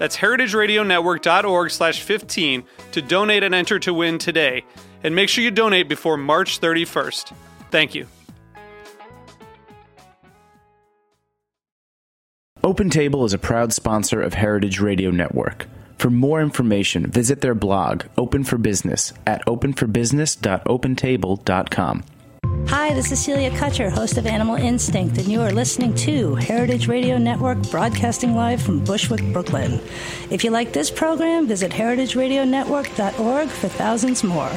That's heritageradionetwork.org slash 15 to donate and enter to win today. And make sure you donate before March 31st. Thank you. OpenTable is a proud sponsor of Heritage Radio Network. For more information, visit their blog, Open for Business, at openforbusiness.opentable.com. Hi, this is Celia Kutcher, host of Animal Instinct, and you are listening to Heritage Radio Network, broadcasting live from Bushwick, Brooklyn. If you like this program, visit heritageradionetwork.org for thousands more.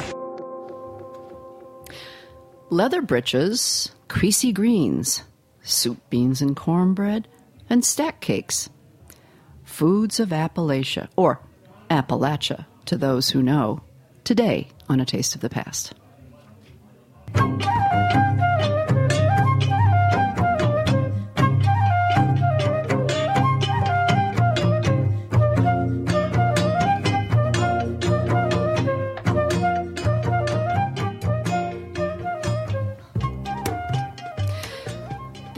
Leather breeches, creasy greens, soup beans and cornbread, and stack cakes. Foods of Appalachia, or Appalachia to those who know, today on A Taste of the Past.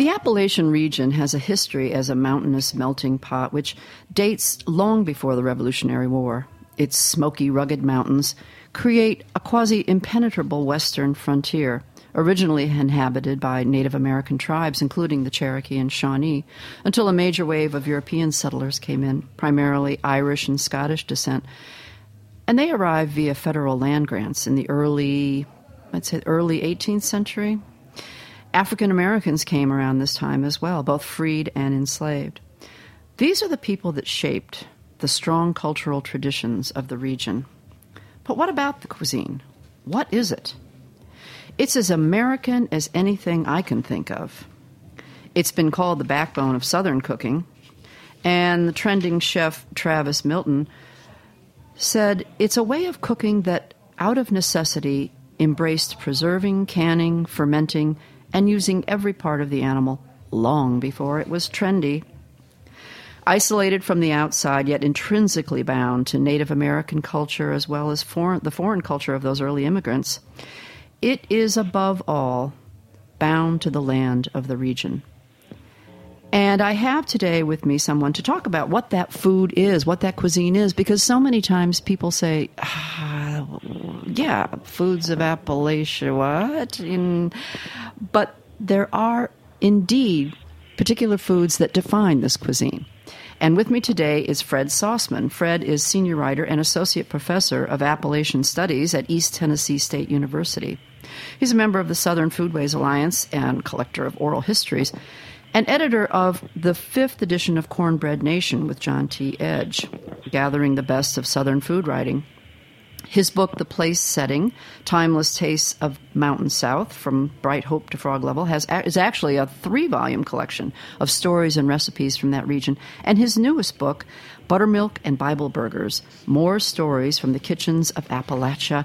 The Appalachian region has a history as a mountainous melting pot which dates long before the Revolutionary War. Its smoky, rugged mountains create a quasi impenetrable western frontier, originally inhabited by Native American tribes, including the Cherokee and Shawnee, until a major wave of European settlers came in, primarily Irish and Scottish descent. And they arrived via federal land grants in the early, I'd say, early 18th century. African Americans came around this time as well, both freed and enslaved. These are the people that shaped the strong cultural traditions of the region. But what about the cuisine? What is it? It's as American as anything I can think of. It's been called the backbone of Southern cooking, and the trending chef Travis Milton said it's a way of cooking that, out of necessity, embraced preserving, canning, fermenting, and using every part of the animal long before it was trendy. Isolated from the outside, yet intrinsically bound to Native American culture as well as foreign, the foreign culture of those early immigrants, it is above all bound to the land of the region. And I have today with me someone to talk about what that food is, what that cuisine is, because so many times people say, ah, yeah, foods of Appalachia, what? In, but there are indeed particular foods that define this cuisine. And with me today is Fred Sauceman. Fred is senior writer and associate professor of Appalachian Studies at East Tennessee State University. He's a member of the Southern Foodways Alliance and collector of oral histories and editor of the fifth edition of Cornbread Nation with John T. Edge, gathering the best of Southern food writing. His book, The Place Setting Timeless Tastes of Mountain South, from Bright Hope to Frog Level, has, is actually a three volume collection of stories and recipes from that region. And his newest book, Buttermilk and Bible Burgers More Stories from the Kitchens of Appalachia,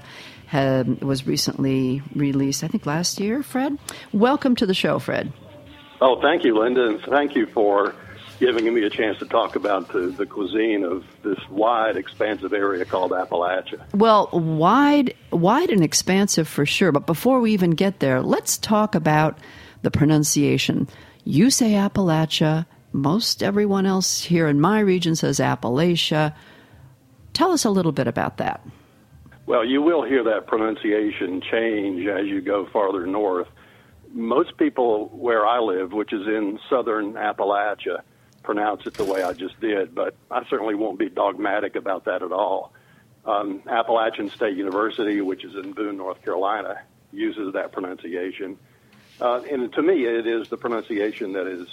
was recently released, I think last year, Fred. Welcome to the show, Fred. Oh, thank you, Linda, and thank you for giving me a chance to talk about the, the cuisine of this wide, expansive area called Appalachia. Well, wide, wide and expansive for sure. But before we even get there, let's talk about the pronunciation. You say Appalachia. Most everyone else here in my region says Appalachia. Tell us a little bit about that. Well, you will hear that pronunciation change as you go farther north most people where I live, which is in southern Appalachia, pronounce it the way I just did, but I certainly won't be dogmatic about that at all. Um, Appalachian State University, which is in Boone, North Carolina, uses that pronunciation. Uh, and to me, it is the pronunciation that is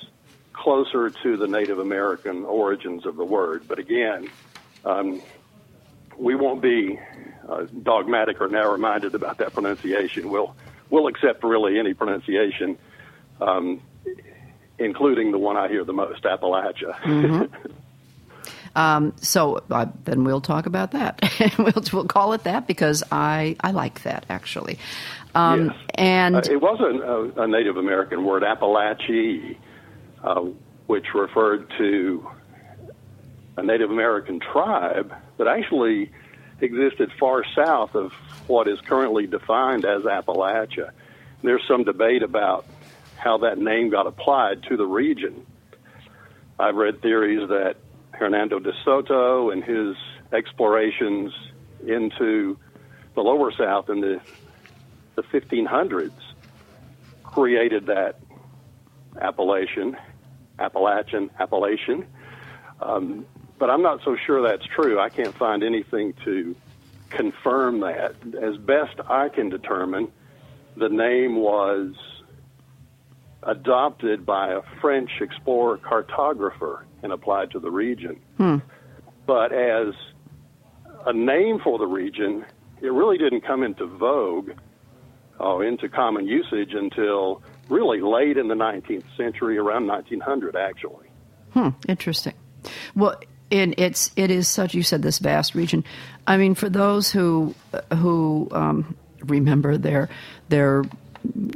closer to the Native American origins of the word. But again, um, we won't be uh, dogmatic or narrow-minded about that pronunciation. We'll we'll accept really any pronunciation, um, including the one I hear the most, Appalachia. Mm-hmm. Um, so uh, then we'll talk about that. we'll, we'll call it that because I, I like that actually. Um, yes. And uh, it was a, a, Native American word, Apalachee, uh, which referred to a Native American tribe that actually existed far south of what is currently defined as Appalachia. There's some debate about how that name got applied to the region. I've read theories that Hernando de Soto and his explorations into the lower south in the the 1500s created that appellation, Appalachian appellation. Um, but I'm not so sure that's true. I can't find anything to confirm that. As best I can determine, the name was adopted by a French explorer cartographer and applied to the region. Hmm. But as a name for the region, it really didn't come into vogue or into common usage until really late in the 19th century, around 1900, actually. Hmm, interesting. Well, and it's it is such you said this vast region. I mean, for those who who um, remember their their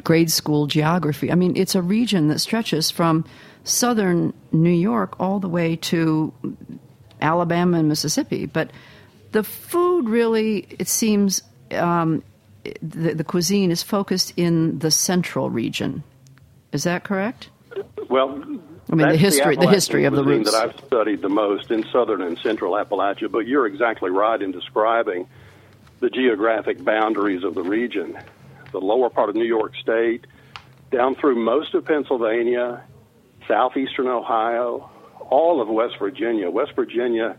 grade school geography, I mean, it's a region that stretches from southern New York all the way to Alabama and Mississippi. But the food really, it seems, um, the, the cuisine is focused in the central region. Is that correct? Well, I mean the history, the, the history of the roots that I've studied the most in southern and central Appalachia. But you're exactly right in describing the geographic boundaries of the region. The lower part of New York State, down through most of Pennsylvania, southeastern Ohio, all of West Virginia. West Virginia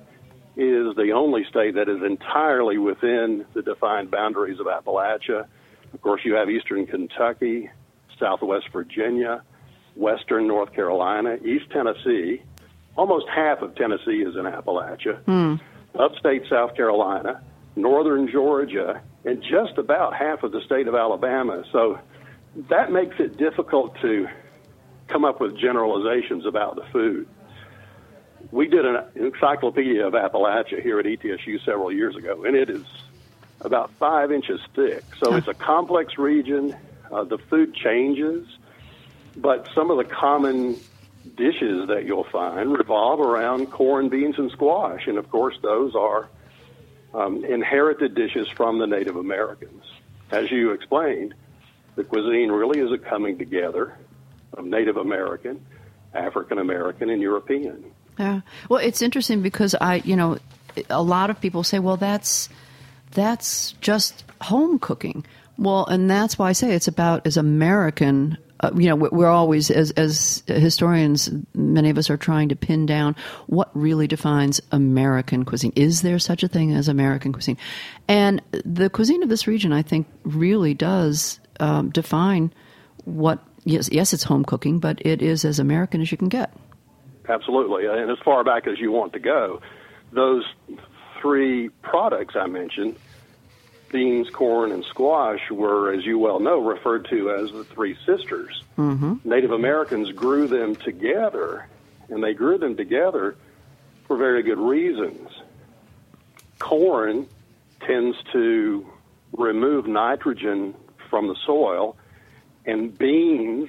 is the only state that is entirely within the defined boundaries of Appalachia. Of course, you have eastern Kentucky, southwest Virginia, western North Carolina, East Tennessee. Almost half of Tennessee is in Appalachia. Mm. Upstate South Carolina, northern Georgia, and just about half of the state of Alabama. So that makes it difficult to come up with generalizations about the food. We did an encyclopedia of Appalachia here at ETSU several years ago, and it is about five inches thick. So it's a complex region. Uh, the food changes, but some of the common dishes that you'll find revolve around corn, beans, and squash. And of course, those are um, inherited dishes from the Native Americans. As you explained, the cuisine really is a coming together of Native American, African American, and European. Yeah. Well, it's interesting because I, you know, a lot of people say, well, that's that's just home cooking. Well, and that's why I say it's about as American. Uh, you know, we're always as as historians. Many of us are trying to pin down what really defines American cuisine. Is there such a thing as American cuisine? And the cuisine of this region, I think, really does um, define what yes, yes, it's home cooking, but it is as American as you can get. Absolutely, and as far back as you want to go, those three products I mentioned, beans, corn, and squash, were, as you well know, referred to as the three sisters. Mm-hmm. Native Americans grew them together, and they grew them together for very good reasons. Corn tends to remove nitrogen from the soil and beans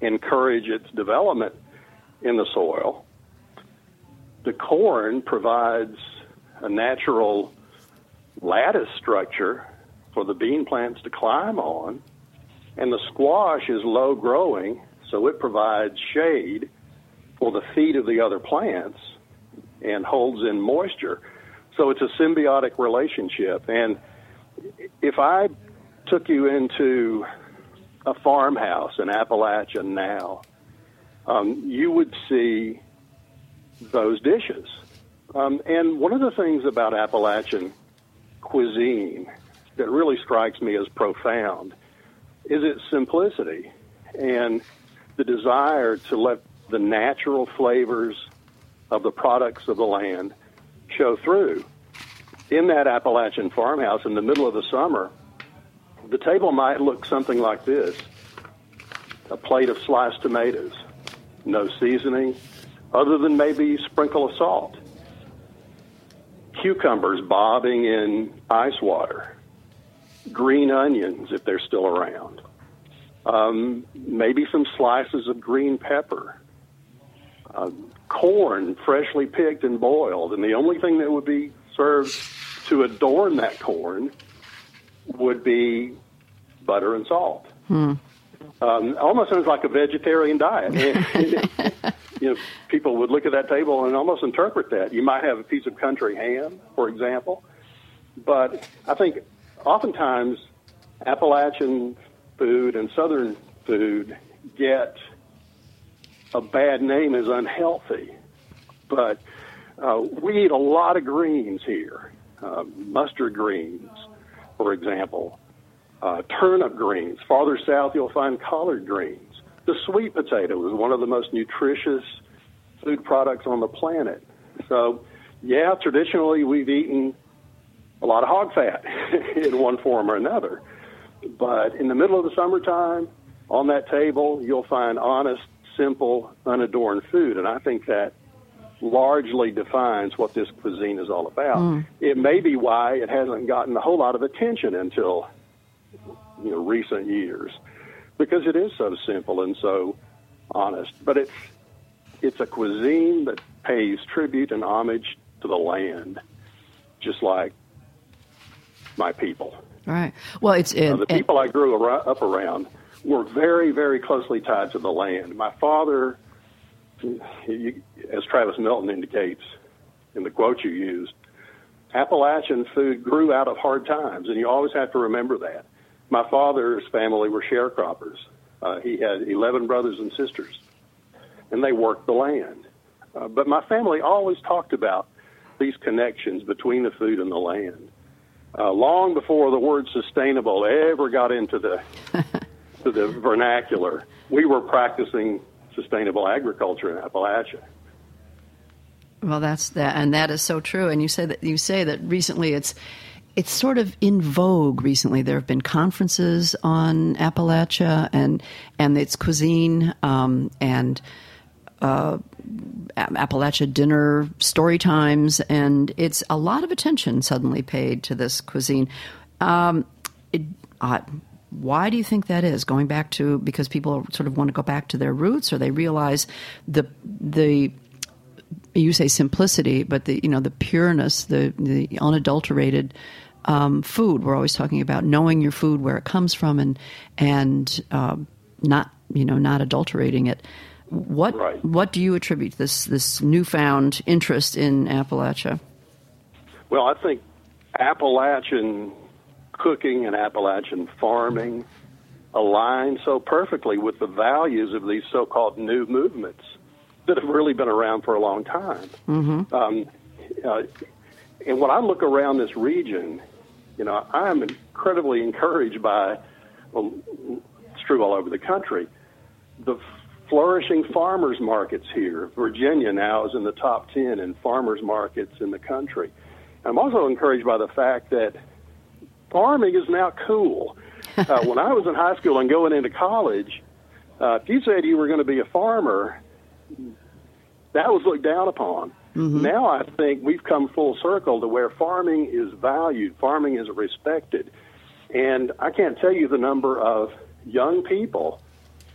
encourage its development in the soil. The corn provides a natural lattice structure for the bean plants to climb on, and the squash is low growing, so it provides shade for the feet of the other plants and holds in moisture. So it's a symbiotic relationship. And if I took you into a farmhouse in Appalachia now, um, you would see those dishes. Um, and one of the things about Appalachian cuisine that really strikes me as profound is its simplicity and the desire to let the natural flavors of the products of the land show through. In that Appalachian farmhouse in the middle of the summer, the table might look something like this. A plate of sliced tomatoes, no seasoning, other than maybe sprinkle of salt, cucumbers bobbing in ice water, green onions if they're still around, um, maybe some slices of green pepper, uh, corn freshly picked and boiled, and the only thing that would be served to adorn that corn would be butter and salt. Hmm. Um, almost sounds like a vegetarian diet. you know, people would look at that table and almost interpret that. You might have a piece of country ham, for example, but I think oftentimes Appalachian food and Southern food get a bad name as unhealthy. But uh, we eat a lot of greens here, uh, mustard greens, for example, uh, turnip greens. Farther south, you'll find collard greens. The sweet potato is one of the most nutritious food products on the planet. So, yeah, traditionally we've eaten a lot of hog fat in one form or another. But in the middle of the summertime, on that table, you'll find honest, simple, unadorned food. And I think that largely defines what this cuisine is all about. Mm. It may be why it hasn't gotten a whole lot of attention until you know recent years, because it is so simple and so honest. But it's it's a cuisine that pays tribute and homage to the land, just like my people. Right. Well, it's it, uh, the people I grew up around were very, very closely tied to the land. My father, he, as Travis Milton indicates in the quote you used, Appalachian food grew out of hard times, and you always have to remember that. My father's family were sharecroppers. Uh, he had 11 brothers and sisters, and they worked the land. Uh, but my family always talked about these connections between the food and the land. Uh, long before the word sustainable ever got into the to the vernacular, we were practicing sustainable agriculture in Appalachia. Well, that's that, and that is so true. And you say that you say that recently it's it's sort of in vogue recently. There have been conferences on Appalachia and and its cuisine um, and uh, Appalachia dinner story times, and it's a lot of attention suddenly paid to this cuisine. Um, it, uh, why do you think that is? Going back to because people sort of want to go back to their roots, or they realize the the you say simplicity, but the you know the pureness, the the unadulterated um, food. We're always talking about knowing your food, where it comes from, and and uh, not you know not adulterating it. What right. what do you attribute this this newfound interest in Appalachia? Well, I think Appalachian cooking and Appalachian farming align so perfectly with the values of these so-called new movements that have really been around for a long time. Mm-hmm. Um, uh, and when I look around this region, you know, I am incredibly encouraged by, well, it's true all over the country, the flourishing farmers markets here. Virginia now is in the top 10 in farmers markets in the country. I'm also encouraged by the fact that farming is now cool. Uh, when I was in high school and going into college, uh, if you said you were going to be a farmer, that was looked down upon. Mm-hmm. Now I think we've come full circle to where farming is valued, farming is respected. And I can't tell you the number of young people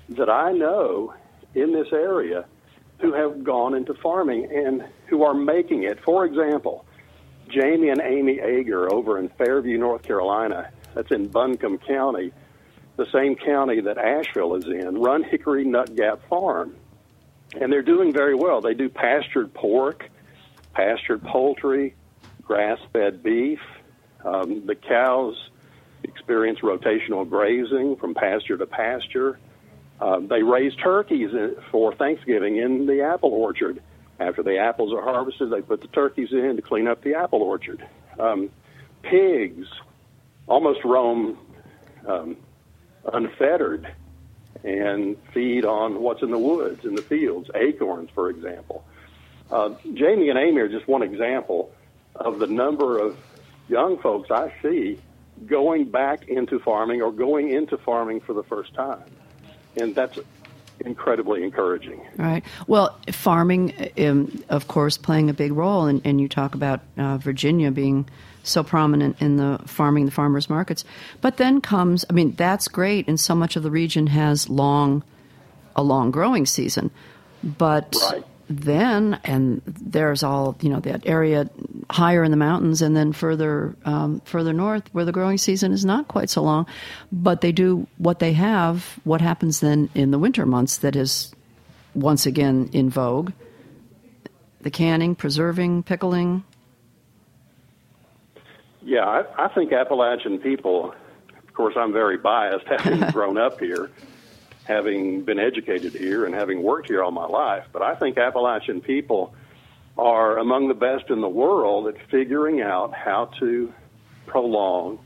that I know in this area who have gone into farming and who are making it. For example, Jamie and Amy Ager over in Fairview, North Carolina, that's in Buncombe County, the same county that Asheville is in, run Hickory Nut Gap Farm. And they're doing very well. They do pastured pork, pastured poultry, grass fed beef. Um, the cows experience rotational grazing from pasture to pasture. Uh, they raise turkeys for Thanksgiving in the apple orchard. After the apples are harvested, they put the turkeys in to clean up the apple orchard. Um, pigs almost roam um, unfettered and feed on what's in the woods, in the fields, acorns, for example. Uh, Jamie and Amy are just one example of the number of young folks I see going back into farming or going into farming for the first time. And that's incredibly encouraging. Right. Well, farming, um, of course, playing a big role, and, and you talk about uh, Virginia being so prominent in the farming, the farmers markets. But then comes, I mean, that's great, and so much of the region has long, a long growing season. But right. Then, and there's all you know that area higher in the mountains, and then further um, further north where the growing season is not quite so long. But they do what they have. What happens then in the winter months that is once again in vogue? The canning, preserving, pickling. Yeah, I, I think Appalachian people, of course, I'm very biased having grown up here, having been educated here, and having worked here all my life. But I think Appalachian people are among the best in the world at figuring out how to prolong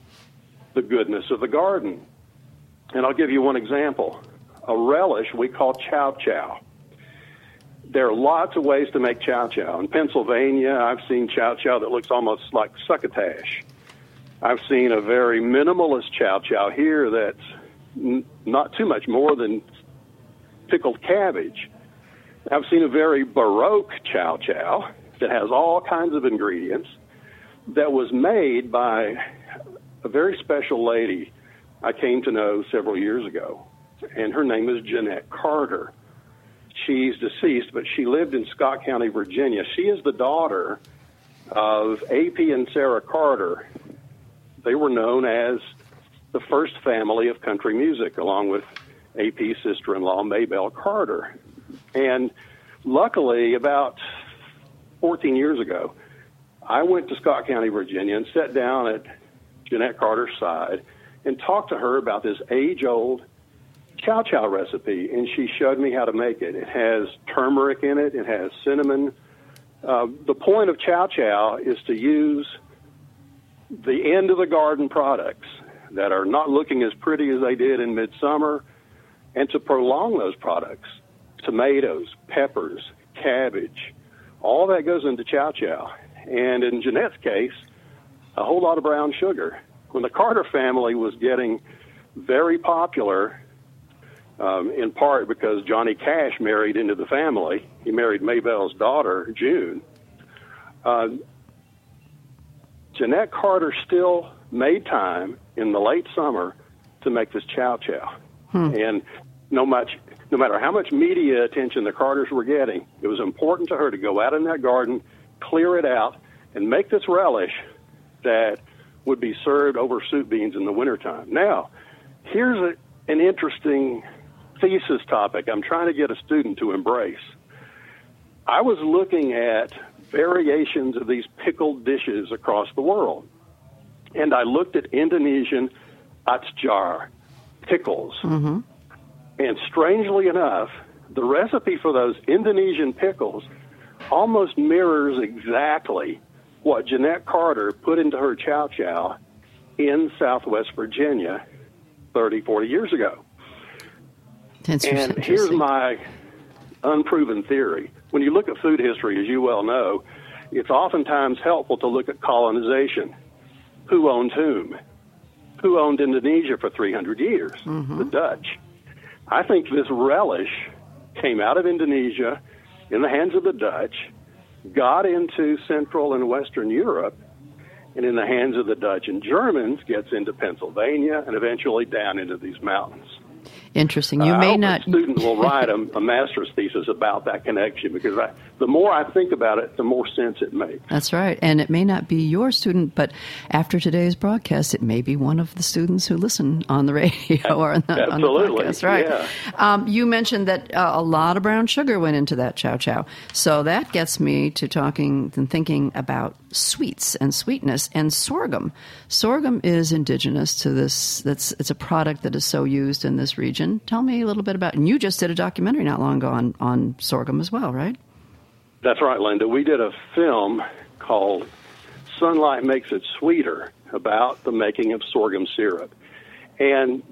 the goodness of the garden. And I'll give you one example. A relish we call chow chow. There are lots of ways to make chow chow. In Pennsylvania, I've seen chow chow that looks almost like succotash. I've seen a very minimalist chow chow here that's n- not too much more than pickled cabbage. I've seen a very baroque chow chow that has all kinds of ingredients that was made by a very special lady I came to know several years ago, and her name is Jeanette Carter. She's deceased, but she lived in Scott County, Virginia. She is the daughter of AP and Sarah Carter. They were known as the first family of country music, along with AP's sister in law, Maybelle Carter. And luckily, about 14 years ago, I went to Scott County, Virginia, and sat down at Jeanette Carter's side and talked to her about this age old chow chow recipe, and she showed me how to make it. It has turmeric in it, it has cinnamon. Uh, the point of chow chow is to use the end of the garden products that are not looking as pretty as they did in midsummer and to prolong those products tomatoes, peppers, cabbage, all that goes into chow chow. And in Jeanette's case, a whole lot of brown sugar. When the Carter family was getting very popular, um, in part because Johnny Cash married into the family, he married Maybelle's daughter, June. Uh, Jeanette Carter still made time in the late summer to make this chow chow. Hmm. And no much no matter how much media attention the Carters were getting, it was important to her to go out in that garden, clear it out, and make this relish that would be served over soup beans in the wintertime. Now, here's a, an interesting thesis topic I'm trying to get a student to embrace. I was looking at variations of these pickled dishes across the world. And I looked at Indonesian acar, pickles. Mm-hmm. And strangely enough, the recipe for those Indonesian pickles almost mirrors exactly what Jeanette Carter put into her chow chow in Southwest Virginia 30, 40 years ago. That's and here's my unproven theory. When you look at food history, as you well know, it's oftentimes helpful to look at colonization. Who owned whom? Who owned Indonesia for 300 years? Mm-hmm. The Dutch. I think this relish came out of Indonesia in the hands of the Dutch, got into Central and Western Europe, and in the hands of the Dutch and Germans gets into Pennsylvania and eventually down into these mountains. Interesting. You uh, may not. A student will write a, a, master's thesis about that connection because I, the more I think about it, the more sense it makes. That's right. And it may not be your student, but after today's broadcast, it may be one of the students who listen on the radio or on the, on the podcast. Right. Yeah. Um, you mentioned that uh, a lot of brown sugar went into that chow chow. So that gets me to talking and thinking about sweets and sweetness and sorghum. Sorghum is indigenous to this. That's it's a product that is so used in this region. Tell me a little bit about. And you just did a documentary not long ago on on sorghum as well, right? That's right, Linda. We did a film called "Sunlight Makes It Sweeter" about the making of sorghum syrup, and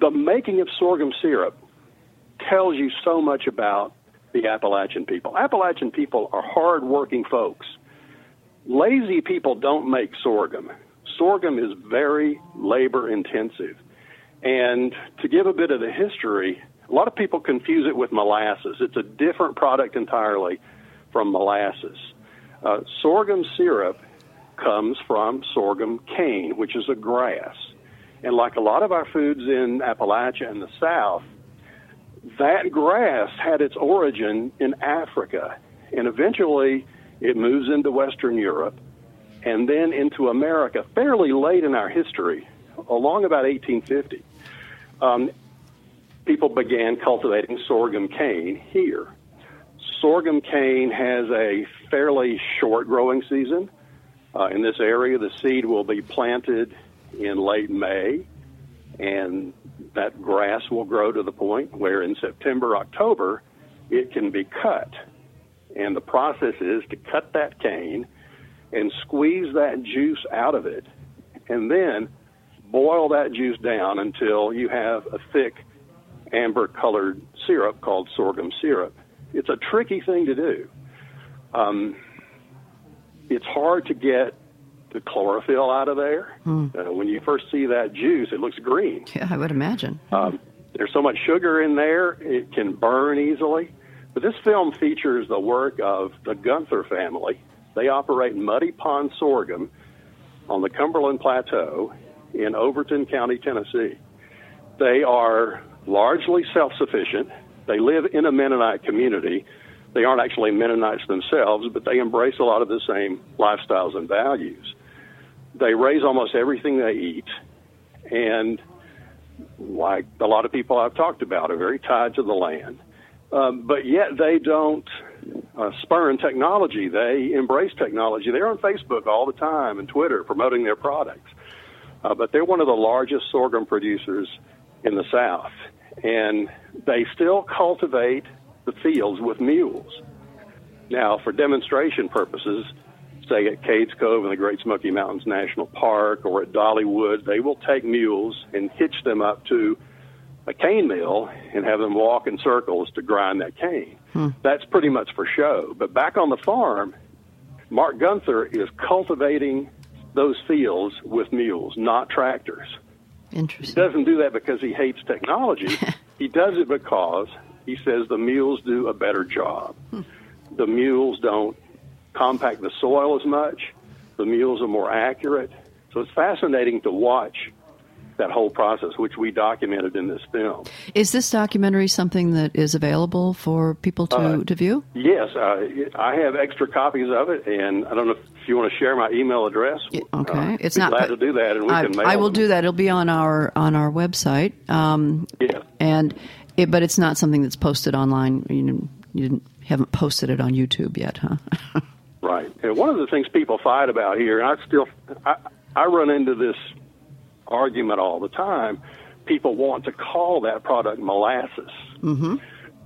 the making of sorghum syrup tells you so much about the Appalachian people. Appalachian people are hardworking folks. Lazy people don't make sorghum. Sorghum is very labor intensive. And to give a bit of the history, a lot of people confuse it with molasses. It's a different product entirely from molasses. Uh, sorghum syrup comes from sorghum cane, which is a grass. And like a lot of our foods in Appalachia and the South, that grass had its origin in Africa. And eventually it moves into Western Europe and then into America fairly late in our history, along about 1850. Um, people began cultivating sorghum cane here. Sorghum cane has a fairly short growing season. Uh, in this area, the seed will be planted in late May, and that grass will grow to the point where in September, October, it can be cut. And the process is to cut that cane and squeeze that juice out of it, and then boil that juice down until you have a thick amber colored syrup called sorghum syrup. It's a tricky thing to do. Um, it's hard to get the chlorophyll out of there. Hmm. Uh, when you first see that juice, it looks green. Yeah, I would imagine. Um, there's so much sugar in there, it can burn easily. But this film features the work of the Guenther family. They operate Muddy Pond Sorghum on the Cumberland Plateau in Overton County, Tennessee. They are largely self sufficient. They live in a Mennonite community. They aren't actually Mennonites themselves, but they embrace a lot of the same lifestyles and values. They raise almost everything they eat, and like a lot of people I've talked about, are very tied to the land. Um, but yet they don't uh, spurn technology. They embrace technology. They're on Facebook all the time and Twitter promoting their products. Uh, but they're one of the largest sorghum producers in the South. And they still cultivate the fields with mules. Now, for demonstration purposes, say at Cades Cove in the Great Smoky Mountains National Park or at Dollywood, they will take mules and hitch them up to a cane mill and have them walk in circles to grind that cane. Hmm. That's pretty much for show. But back on the farm, Mark Guenther is cultivating those fields with mules, not tractors. Interesting. He doesn't do that because he hates technology. he does it because he says the mules do a better job. Hmm. The mules don't compact the soil as much. The mules are more accurate. So it's fascinating to watch that whole process, which we documented in this film. Is this documentary something that is available for people to, uh, to view? Yes, uh, I have extra copies of it, and I don't know if you want to share my email address. okay, uh, it's not glad to do that, and we I, can mail. I will them. do that. It'll be on our on our website. Um, yeah, and it, but it's not something that's posted online. You, you haven't posted it on YouTube yet, huh? right. And one of the things people fight about here, and I still I, I run into this argument all the time. People want to call that product molasses. Mm-hmm.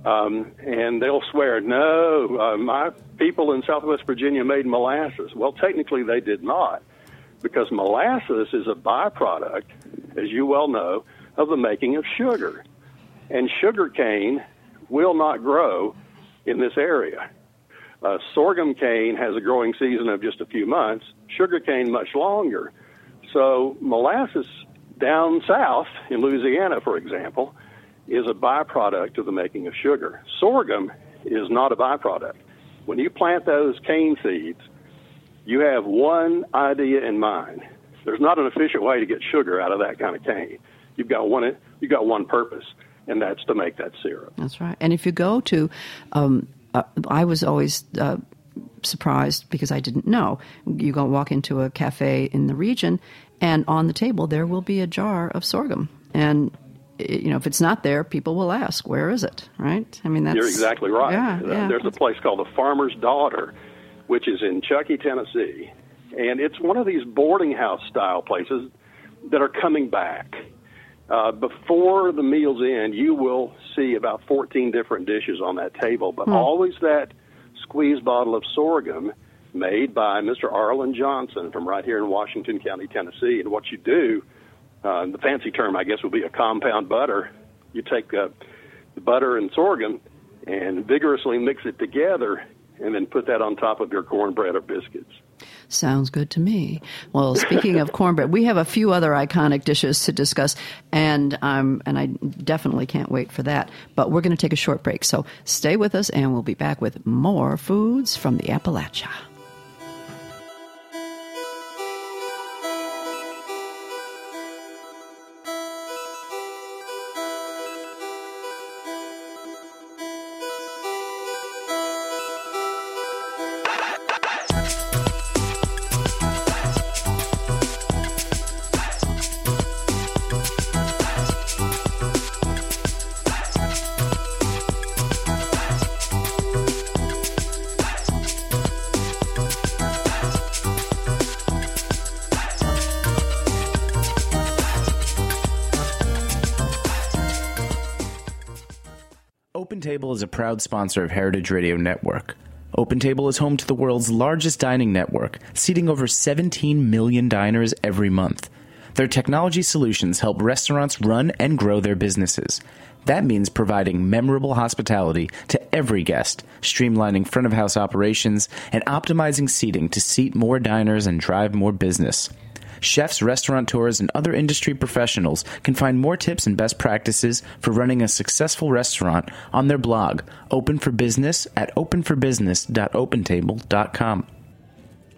Um, and they'll swear, no, uh, my people in Southwest Virginia made molasses. Well, technically, they did not, because molasses is a byproduct, as you well know, of the making of sugar. And sugar cane will not grow in this area. Uh, sorghum cane has a growing season of just a few months, sugar cane much longer. So molasses down south in Louisiana, for example, is a byproduct of the making of sugar. Sorghum is not a byproduct. When you plant those cane seeds, you have one idea in mind. There's not an efficient way to get sugar out of that kind of cane. You've got one. You've got one purpose, and that's to make that syrup. That's right. And if you go to, um, uh, I was always uh, surprised because I didn't know. You go walk into a cafe in the region, and on the table there will be a jar of sorghum. And you know, if it's not there, people will ask, "Where is it?" Right? I mean, that's you're exactly right. Yeah, uh, yeah. There's a place called the Farmer's Daughter, which is in Chuckey, Tennessee, and it's one of these boarding house style places that are coming back. Uh, before the meal's end, you will see about 14 different dishes on that table, but Hmm. always that squeeze bottle of sorghum made by Mr. Arlen Johnson from right here in Washington County, Tennessee. And what you do Uh, the fancy term, I guess, would be a compound butter. You take uh, the butter and sorghum and vigorously mix it together, and then put that on top of your cornbread or biscuits. Sounds good to me. Well, speaking of cornbread, we have a few other iconic dishes to discuss, and um, and I definitely can't wait for that. But we're going to take a short break, so stay with us, and we'll be back with more foods from the Appalachia. Proud sponsor of Heritage Radio Network. OpenTable is home to the world's largest dining network, seating over 17 million diners every month. Their technology solutions help restaurants run and grow their businesses. That means providing memorable hospitality to every guest, streamlining front of house operations, and optimizing seating to seat more diners and drive more business. Chefs, restaurateurs, and other industry professionals can find more tips and best practices for running a successful restaurant on their blog, Open for Business at openforbusiness.opentable.com.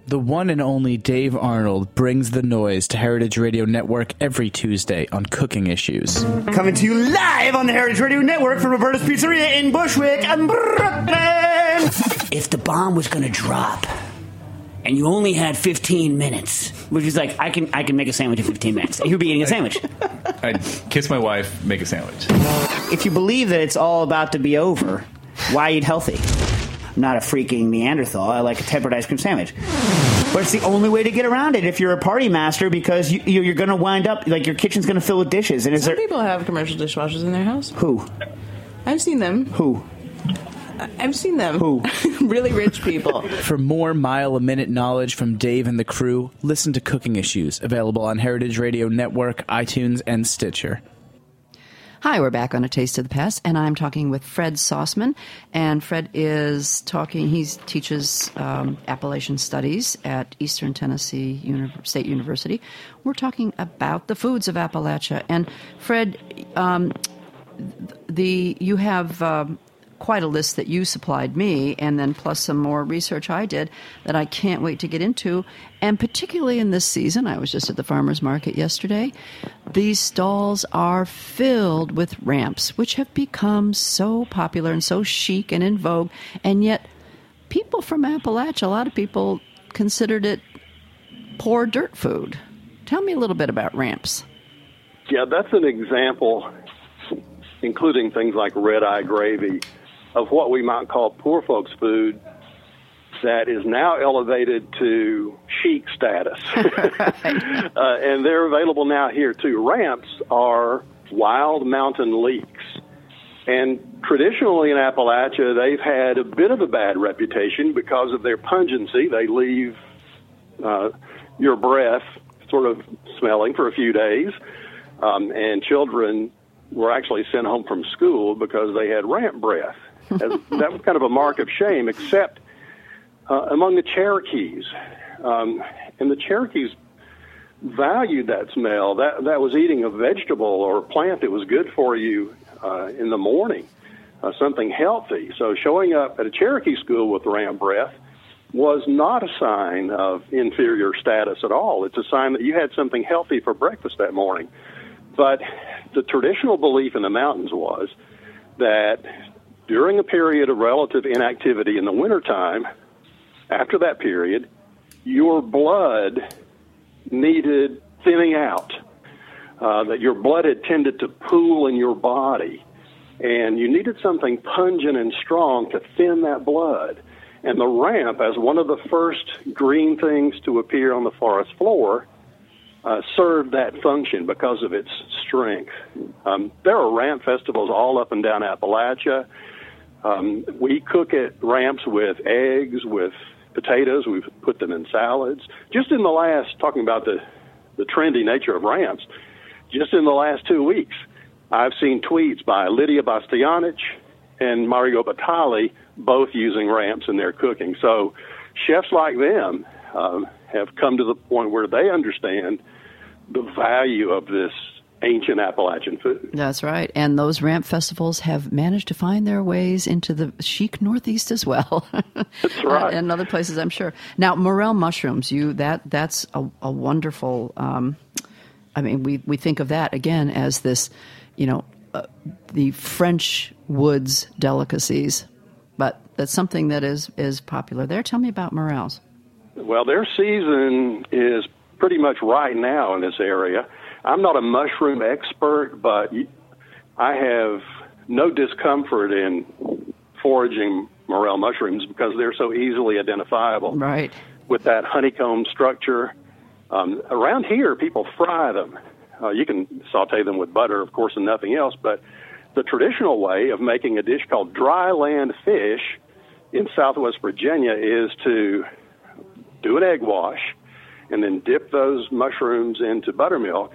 The one and only Dave Arnold brings the noise to Heritage Radio Network every Tuesday on cooking issues. Coming to you live on the Heritage Radio Network from Roberta's Pizzeria in Bushwick, and Brooklyn. If the bomb was going to drop and you only had 15 minutes, which is like, I can, I can make a sandwich in 15 minutes. You'd be eating a sandwich. I'd kiss my wife, make a sandwich. If you believe that it's all about to be over, why eat healthy? I'm not a freaking Neanderthal. I like a tempered ice cream sandwich. But it's the only way to get around it if you're a party master because you, you're going to wind up like your kitchen's going to fill with dishes. And is Some there people have commercial dishwashers in their house. who I've seen them. who I've seen them. Who? really rich people. For more mile a minute knowledge from Dave and the crew, listen to Cooking Issues, available on Heritage Radio Network, iTunes, and Stitcher. Hi, we're back on A Taste of the Past, and I'm talking with Fred Sauceman. And Fred is talking, he teaches um, Appalachian Studies at Eastern Tennessee Uni- State University. We're talking about the foods of Appalachia. And Fred, um, the you have um, quite a list that you supplied me, and then plus some more research I did that I can't wait to get into. And particularly in this season, I was just at the farmers market yesterday. These stalls are filled with ramps, which have become so popular and so chic and in vogue, and yet people from Appalachia, a lot of people considered it poor dirt food. Tell me a little bit about ramps. Yeah, that's an example, including things like red eye gravy, of what we might call poor folks food that is now elevated to chic status. uh, and they're available now here too. Ramps are wild mountain leeks. And traditionally in Appalachia, they've had a bit of a bad reputation because of their pungency. They leave uh, your breath sort of smelling for a few days. Um, and children were actually sent home from school because they had ramp breath. That was kind of a mark of shame, except uh, among the Cherokees. Um, and the Cherokees valued that smell. That, that was eating a vegetable or a plant that was good for you uh, in the morning, uh, something healthy. So showing up at a Cherokee school with ram breath was not a sign of inferior status at all. It's a sign that you had something healthy for breakfast that morning. But the traditional belief in the mountains was that during a period of relative inactivity in the wintertime, after that period, your blood needed thinning out. Uh, that your blood had tended to pool in your body, and you needed something pungent and strong to thin that blood. And the ramp, as one of the first green things to appear on the forest floor, uh, served that function because of its strength. Um, there are ramp festivals all up and down Appalachia. Um, we cook at ramps with eggs, with potatoes. We've put them in salads. Just in the last, talking about the, the trendy nature of ramps, just in the last two weeks, I've seen tweets by Lidia Bastianich and Mario Batali, both using ramps in their cooking. So chefs like them um, have come to the point where they understand the value of this ancient Appalachian food. That's right. And those ramp festivals have managed to find their ways into the chic Northeast as well. That's right. and other places, I'm sure. Now, morel mushrooms, you that that's a, a wonderful. Um, I mean, we we think of that again as this, you know, uh, the French woods delicacies, but that's something that is is popular there. Tell me about morels. Well, their season is pretty much right now in this area. I'm not a mushroom expert, but I have no discomfort in foraging morel mushrooms because they're so easily identifiable. Right. With that honeycomb structure. Um, around here, people fry them. Uh, you can saute them with butter, of course, and nothing else, but the traditional way of making a dish called dry land fish in southwest Virginia is to do an egg wash and then dip those mushrooms into buttermilk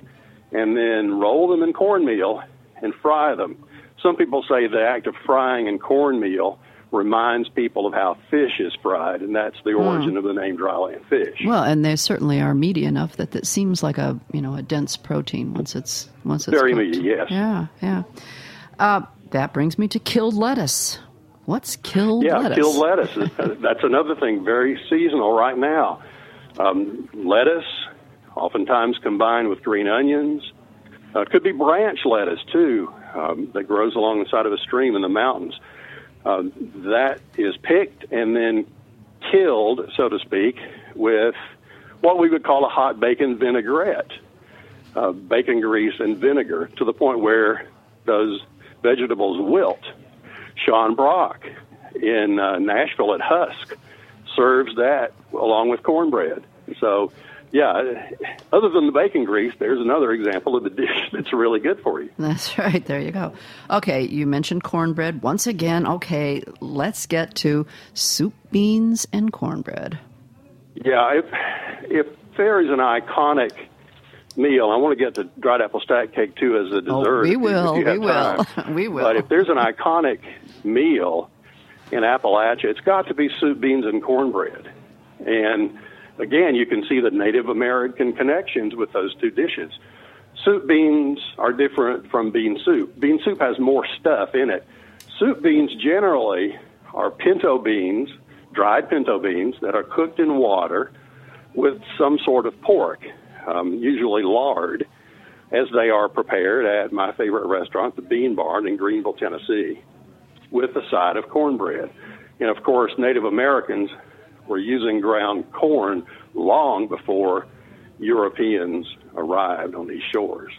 and then roll them in cornmeal and fry them. Some people say the act of frying in cornmeal reminds people of how fish is fried, and that's the origin mm. of the name dryland fish. Well, and they certainly are meaty enough that it seems like a you know a dense protein once it's once it's very cooked. meaty. Yes. Yeah, yeah. Uh, that brings me to killed lettuce. What's killed yeah, lettuce? killed lettuce. that's another thing, very seasonal right now. Um, lettuce, oftentimes combined with green onions. Uh, could be branch lettuce too, um, that grows along the side of a stream in the mountains. Uh, that is picked and then killed, so to speak, with what we would call a hot bacon vinaigrette. Uh, bacon grease and vinegar to the point where those vegetables wilt. Sean Brock in uh, Nashville at Husk serves that along with cornbread. So yeah, uh, other than the bacon grease, there's another example of the dish that's really good for you. That's right. There you go. Okay, you mentioned cornbread. Once again, okay, let's get to soup, beans, and cornbread. Yeah, if, if there is an iconic meal, I want to get to dried apple stack cake too as a dessert. Oh, dessert. we will. if you have We will. We will. But if there's an iconic meal in Appalachia, it's got to be soup, beans, and cornbread. And again, you can see the Native American connections with those two dishes. Soup beans are different from bean soup. Bean soup has more stuff in it. Soup beans generally are pinto beans, dried pinto beans that are cooked in water with some sort of pork, um, usually lard, as they are prepared at my favorite restaurant, the Bean Barn in Greeneville, Tennessee, with a side of cornbread. And of course, Native Americans were using ground corn long before Europeans arrived on these shores.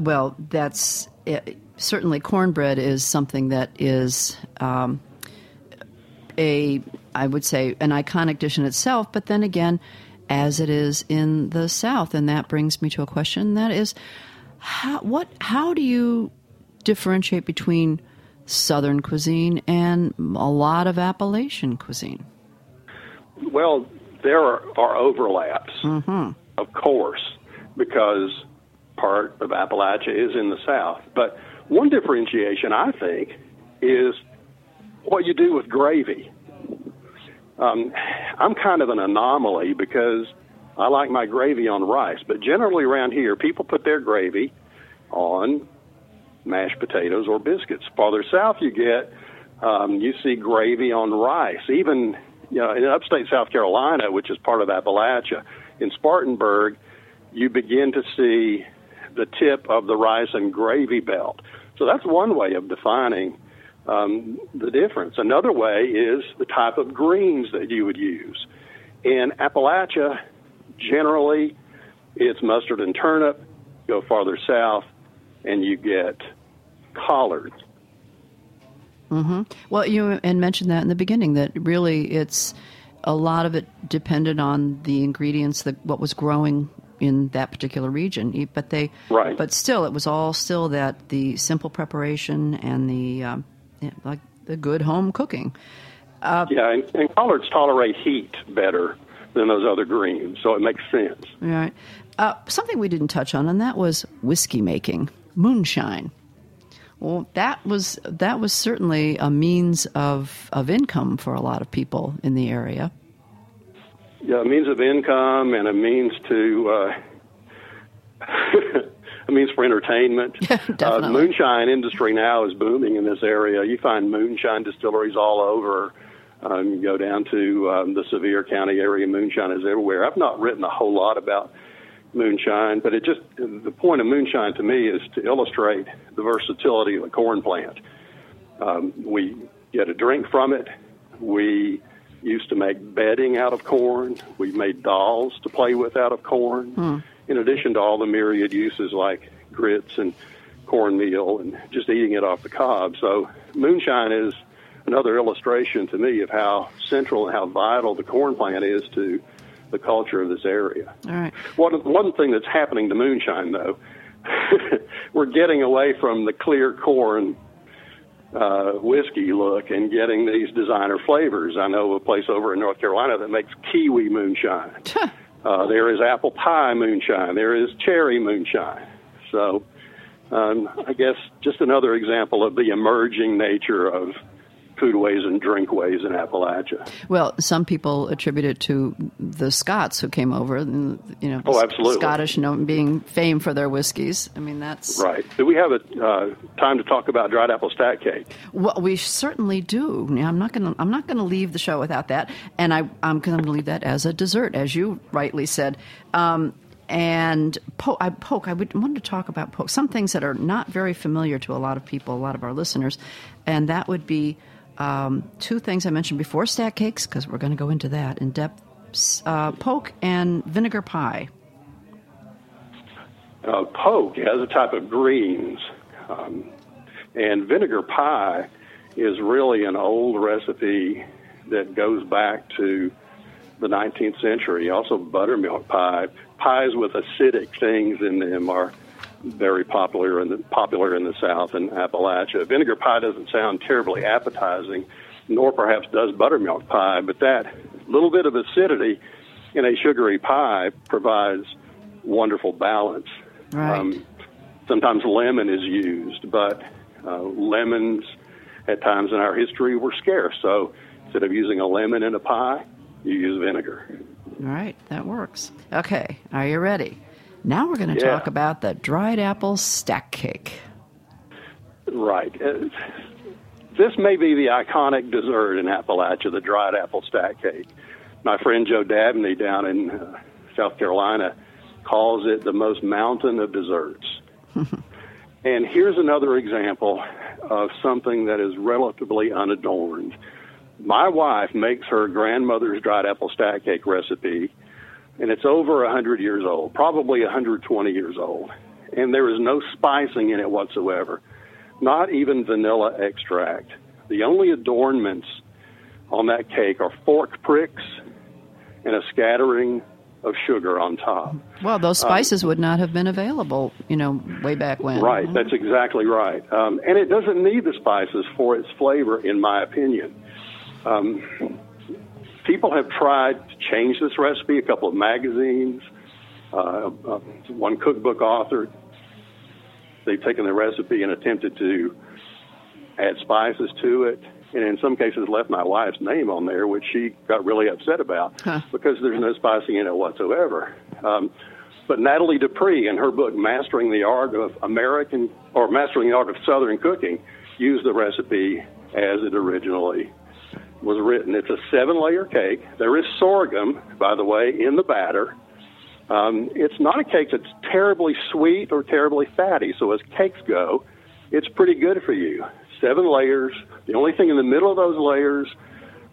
Well, that's it, certainly cornbread is something that is um, a, I would say, an iconic dish in itself. But then again, as it is in the South, and that brings me to a question that is, how, what? How do you differentiate between Southern cuisine and a lot of Appalachian cuisine? Well, there are, are overlaps, of course, because part of Appalachia is in the South. But one differentiation, I think, is what you do with gravy. Um, I'm kind of an anomaly because I like my gravy on rice, but generally around here, people put their gravy on mashed potatoes or biscuits. Farther south you get, um, you see gravy on rice. Even you know, in upstate South Carolina, which is part of Appalachia, in Spartanburg, you begin to see the tip of the rice and gravy belt. So that's one way of defining um, the difference. Another way is the type of greens that you would use. In Appalachia, generally, it's mustard and turnip. Go farther south, and you get collards. Well, you and mentioned that in the beginning that really it's a lot of it depended on the ingredients that what was growing in that particular region. But they, Right. But still, it was all still that the simple preparation and the um, like the good home cooking. Yeah, and, and collards tolerate heat better than those other greens, so it makes sense. Right. uh, something we didn't touch on, and that was whiskey making, moonshine. Well, that was that was certainly a means of of income for a lot of people in the area. Yeah, a means of income and a means to uh, a means for entertainment. Yeah, uh, definitely. moonshine industry now is booming in this area. You find moonshine distilleries all over. Um, you go down to um, the Sevier County area. Moonshine is everywhere. I've not written a whole lot about moonshine, but it just the point of moonshine to me is to illustrate the versatility of the corn plant. Um, we get a drink from it. We used to make bedding out of corn. We made dolls to play with out of corn. In addition to all the myriad uses like grits and cornmeal and just eating it off the cob. So moonshine is another illustration to me of how central and how vital the corn plant is to the culture of this area. All right. One one thing that's happening to moonshine, though, we're getting away from the clear corn uh, whiskey look and getting these designer flavors. I know of a place over in North Carolina that makes kiwi moonshine. uh, there is apple pie moonshine. There is cherry moonshine. So, um, I guess just another example of the emerging nature of foodways and drinkways in Appalachia. Well, some people attribute it to the Scots who came over, and you know, Oh, absolutely. Scottish known being famed for their whiskeys. I mean, that's Right. Do we have a uh, time to talk about dried apple stack cake? Well, we certainly do. Now, I'm not going to. I'm not going to leave the show without that, and I, I'm going to leave that as a dessert, as you rightly said. Um, and po- I, poke, I would wanted to talk about poke. Some things that are not very familiar to a lot of people, a lot of our listeners, and that would be um, two things I mentioned before: stack cakes, because we're going to go into that in depth. Uh, poke and vinegar pie. uh, poke as a type of greens, um, and vinegar pie is really an old recipe that goes back to the 19th century. Also, buttermilk pie, pies with acidic things in them are very popular in the popular in the South and Appalachia. Vinegar pie doesn't sound terribly appetizing, nor perhaps does buttermilk pie, but that little bit of acidity in a sugary pie provides wonderful balance. Right. sometimes lemon is used, but uh, lemons at times in our history were scarce. So instead of using a lemon in a pie, you use vinegar. All right, that works. Okay, are you ready? Now we're going to Yeah. talk about the dried apple stack cake. Right. Uh, this may be the iconic dessert in Appalachia, the dried apple stack cake. My friend Joe Dabney down in uh, South Carolina calls it the most mountain of desserts. and here's another example of something that is relatively unadorned. My wife makes her grandmother's dried apple stack cake recipe, and it's over 100 years old, probably 120 years old. And there is no spicing in it whatsoever, not even vanilla extract. The only adornments on that cake are fork pricks and a scattering of sugar on top. Well, those spices would not have been available, you know, way back when. Right, that's exactly right. Um, and it doesn't need the spices for its flavor, in my opinion. Um, people have tried to change this recipe, a couple of magazines, uh, uh, one cookbook author. They've taken the recipe and attempted to add spices to it, and in some cases left my wife's name on there, which she got really upset about Huh. because there's no spicing in it whatsoever. Um, but Nathalie Dupree, in her book Mastering the Art of American or Mastering the Art of Southern Cooking, used the recipe as it originally was written. It's a seven-layer cake. There is sorghum, by the way, in the batter. Um, it's not a cake that's terribly sweet or terribly fatty. So as cakes go, it's pretty good for you. Seven layers. The only thing in the middle of those layers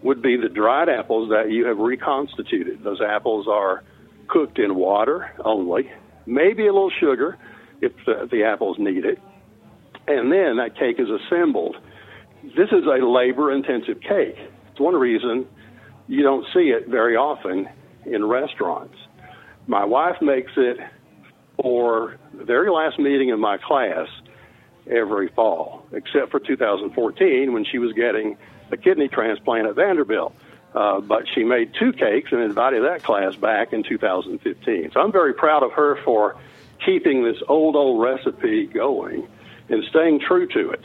would be the dried apples that you have reconstituted. Those apples are cooked in water only, maybe a little sugar if the, the apples need it. And then that cake is assembled. This is a labor intensive cake. It's one reason you don't see it very often in restaurants. My wife makes it for the very last meeting of my class every fall, except for 2014 when she was getting a kidney transplant at Vanderbilt. Uh, but she made two cakes and invited that class back in 2015. So I'm very proud of her for keeping this old, old recipe going and staying true to it.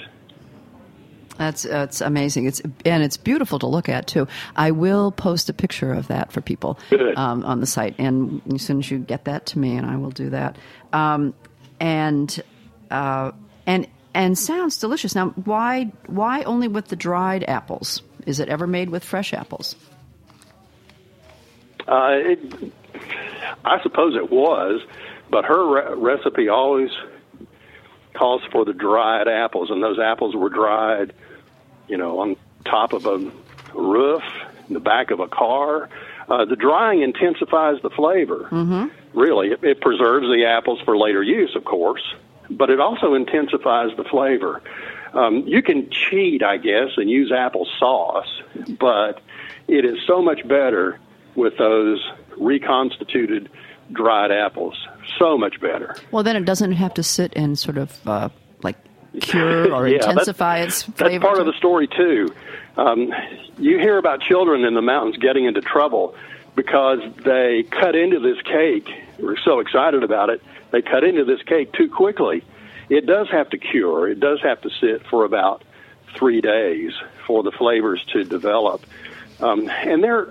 That's that's amazing. It's and it's beautiful to look at too. I will post a picture of that for people um, on the site, and as soon as you get that to me, and I will do that. Um, and uh, and and sounds delicious. Now, why why only with the dried apples? Is it ever made with fresh apples? Uh, it, I suppose it was, but her re- recipe always calls for the dried apples, and those apples were dried, you know, on top of a roof, in the back of a car. Uh, the drying intensifies the flavor. Mm-hmm. Really, it, it preserves the apples for later use, of course, but it also intensifies the flavor. Um, you can cheat, I guess, and use apple sauce, but it is so much better with those reconstituted dried apples. So much better. Well, then it doesn't have to sit and sort of uh, like cure or Yeah, intensify that's, its flavor. That's part of the story too. Um, you hear about children in the mountains getting into trouble because they cut into this cake. We're so excited about it. They cut into this cake too quickly. It does have to cure. It does have to sit for about three days for the flavors to develop. Um, and there,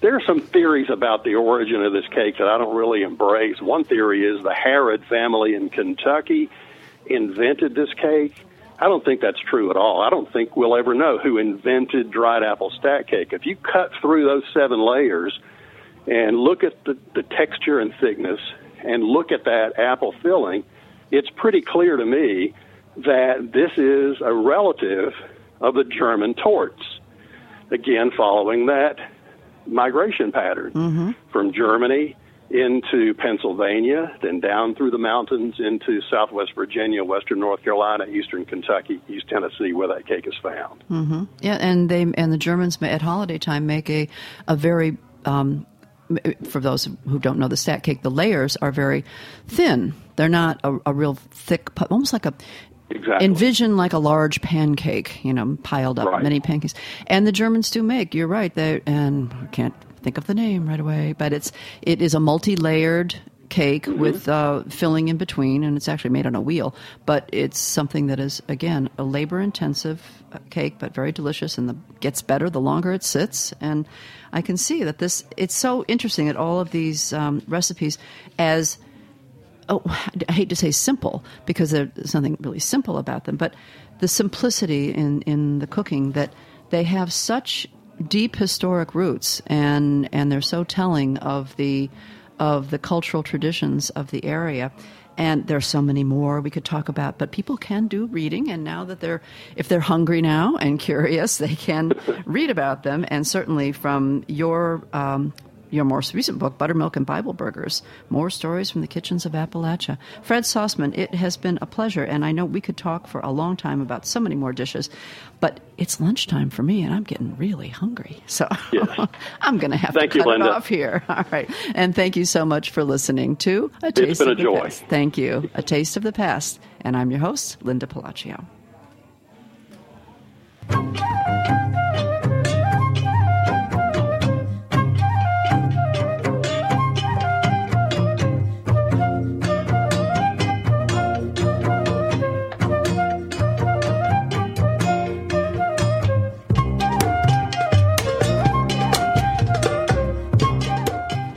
there are some theories about the origin of this cake that I don't really embrace. One theory is the Harrod family in Kentucky invented this cake. I don't think that's true at all. I don't think we'll ever know who invented dried apple stack cake. If you cut through those seven layers and look at the, the texture and thickness and look at that apple filling, it's pretty clear to me that this is a relative of the German tortes. Again, following that migration pattern Mm-hmm. from Germany into Pennsylvania, then down through the mountains into southwest Virginia, western North Carolina, eastern Kentucky, east Tennessee, where that cake is found. Mm-hmm. Yeah, and they and the Germans ma- at holiday time make a a very um, for those who don't know the stack cake, the layers are very thin. They're not a, a real thick, almost like a. Exactly. Envision like a large pancake, you know, piled up, Right. many pancakes. And the Germans do make. You're right. They and I can't think of the name right away, but it's it is a multi-layered cake with uh, filling in between, and it's actually made on a wheel. But it's something that is again a labor-intensive uh, cake, but very delicious, and the, gets better the longer it sits. And I can see that this it's so interesting that all of these um, recipes as oh, I hate to say simple because there's nothing really simple about them, but the simplicity in, in the cooking that they have such deep historic roots and and they're so telling of the of the cultural traditions of the area. And there's so many more we could talk about, but people can do reading, and now that they're, if they're hungry now and curious, they can read about them. And certainly from your um, your most recent book, Buttermilk and Bible Burgers More Stories from the Kitchens of Appalachia. Fred Sauceman, it has been a pleasure, and I know we could talk for a long time about so many more dishes, but it's lunchtime for me, and I'm getting really hungry. So I'm going to have Thank to you, cut Linda. it off here. All right. And thank you so much for listening to A It's Taste been of a the joy. Past. Thank you. A Taste of the Past. And I'm your host, Linda Pelaccio.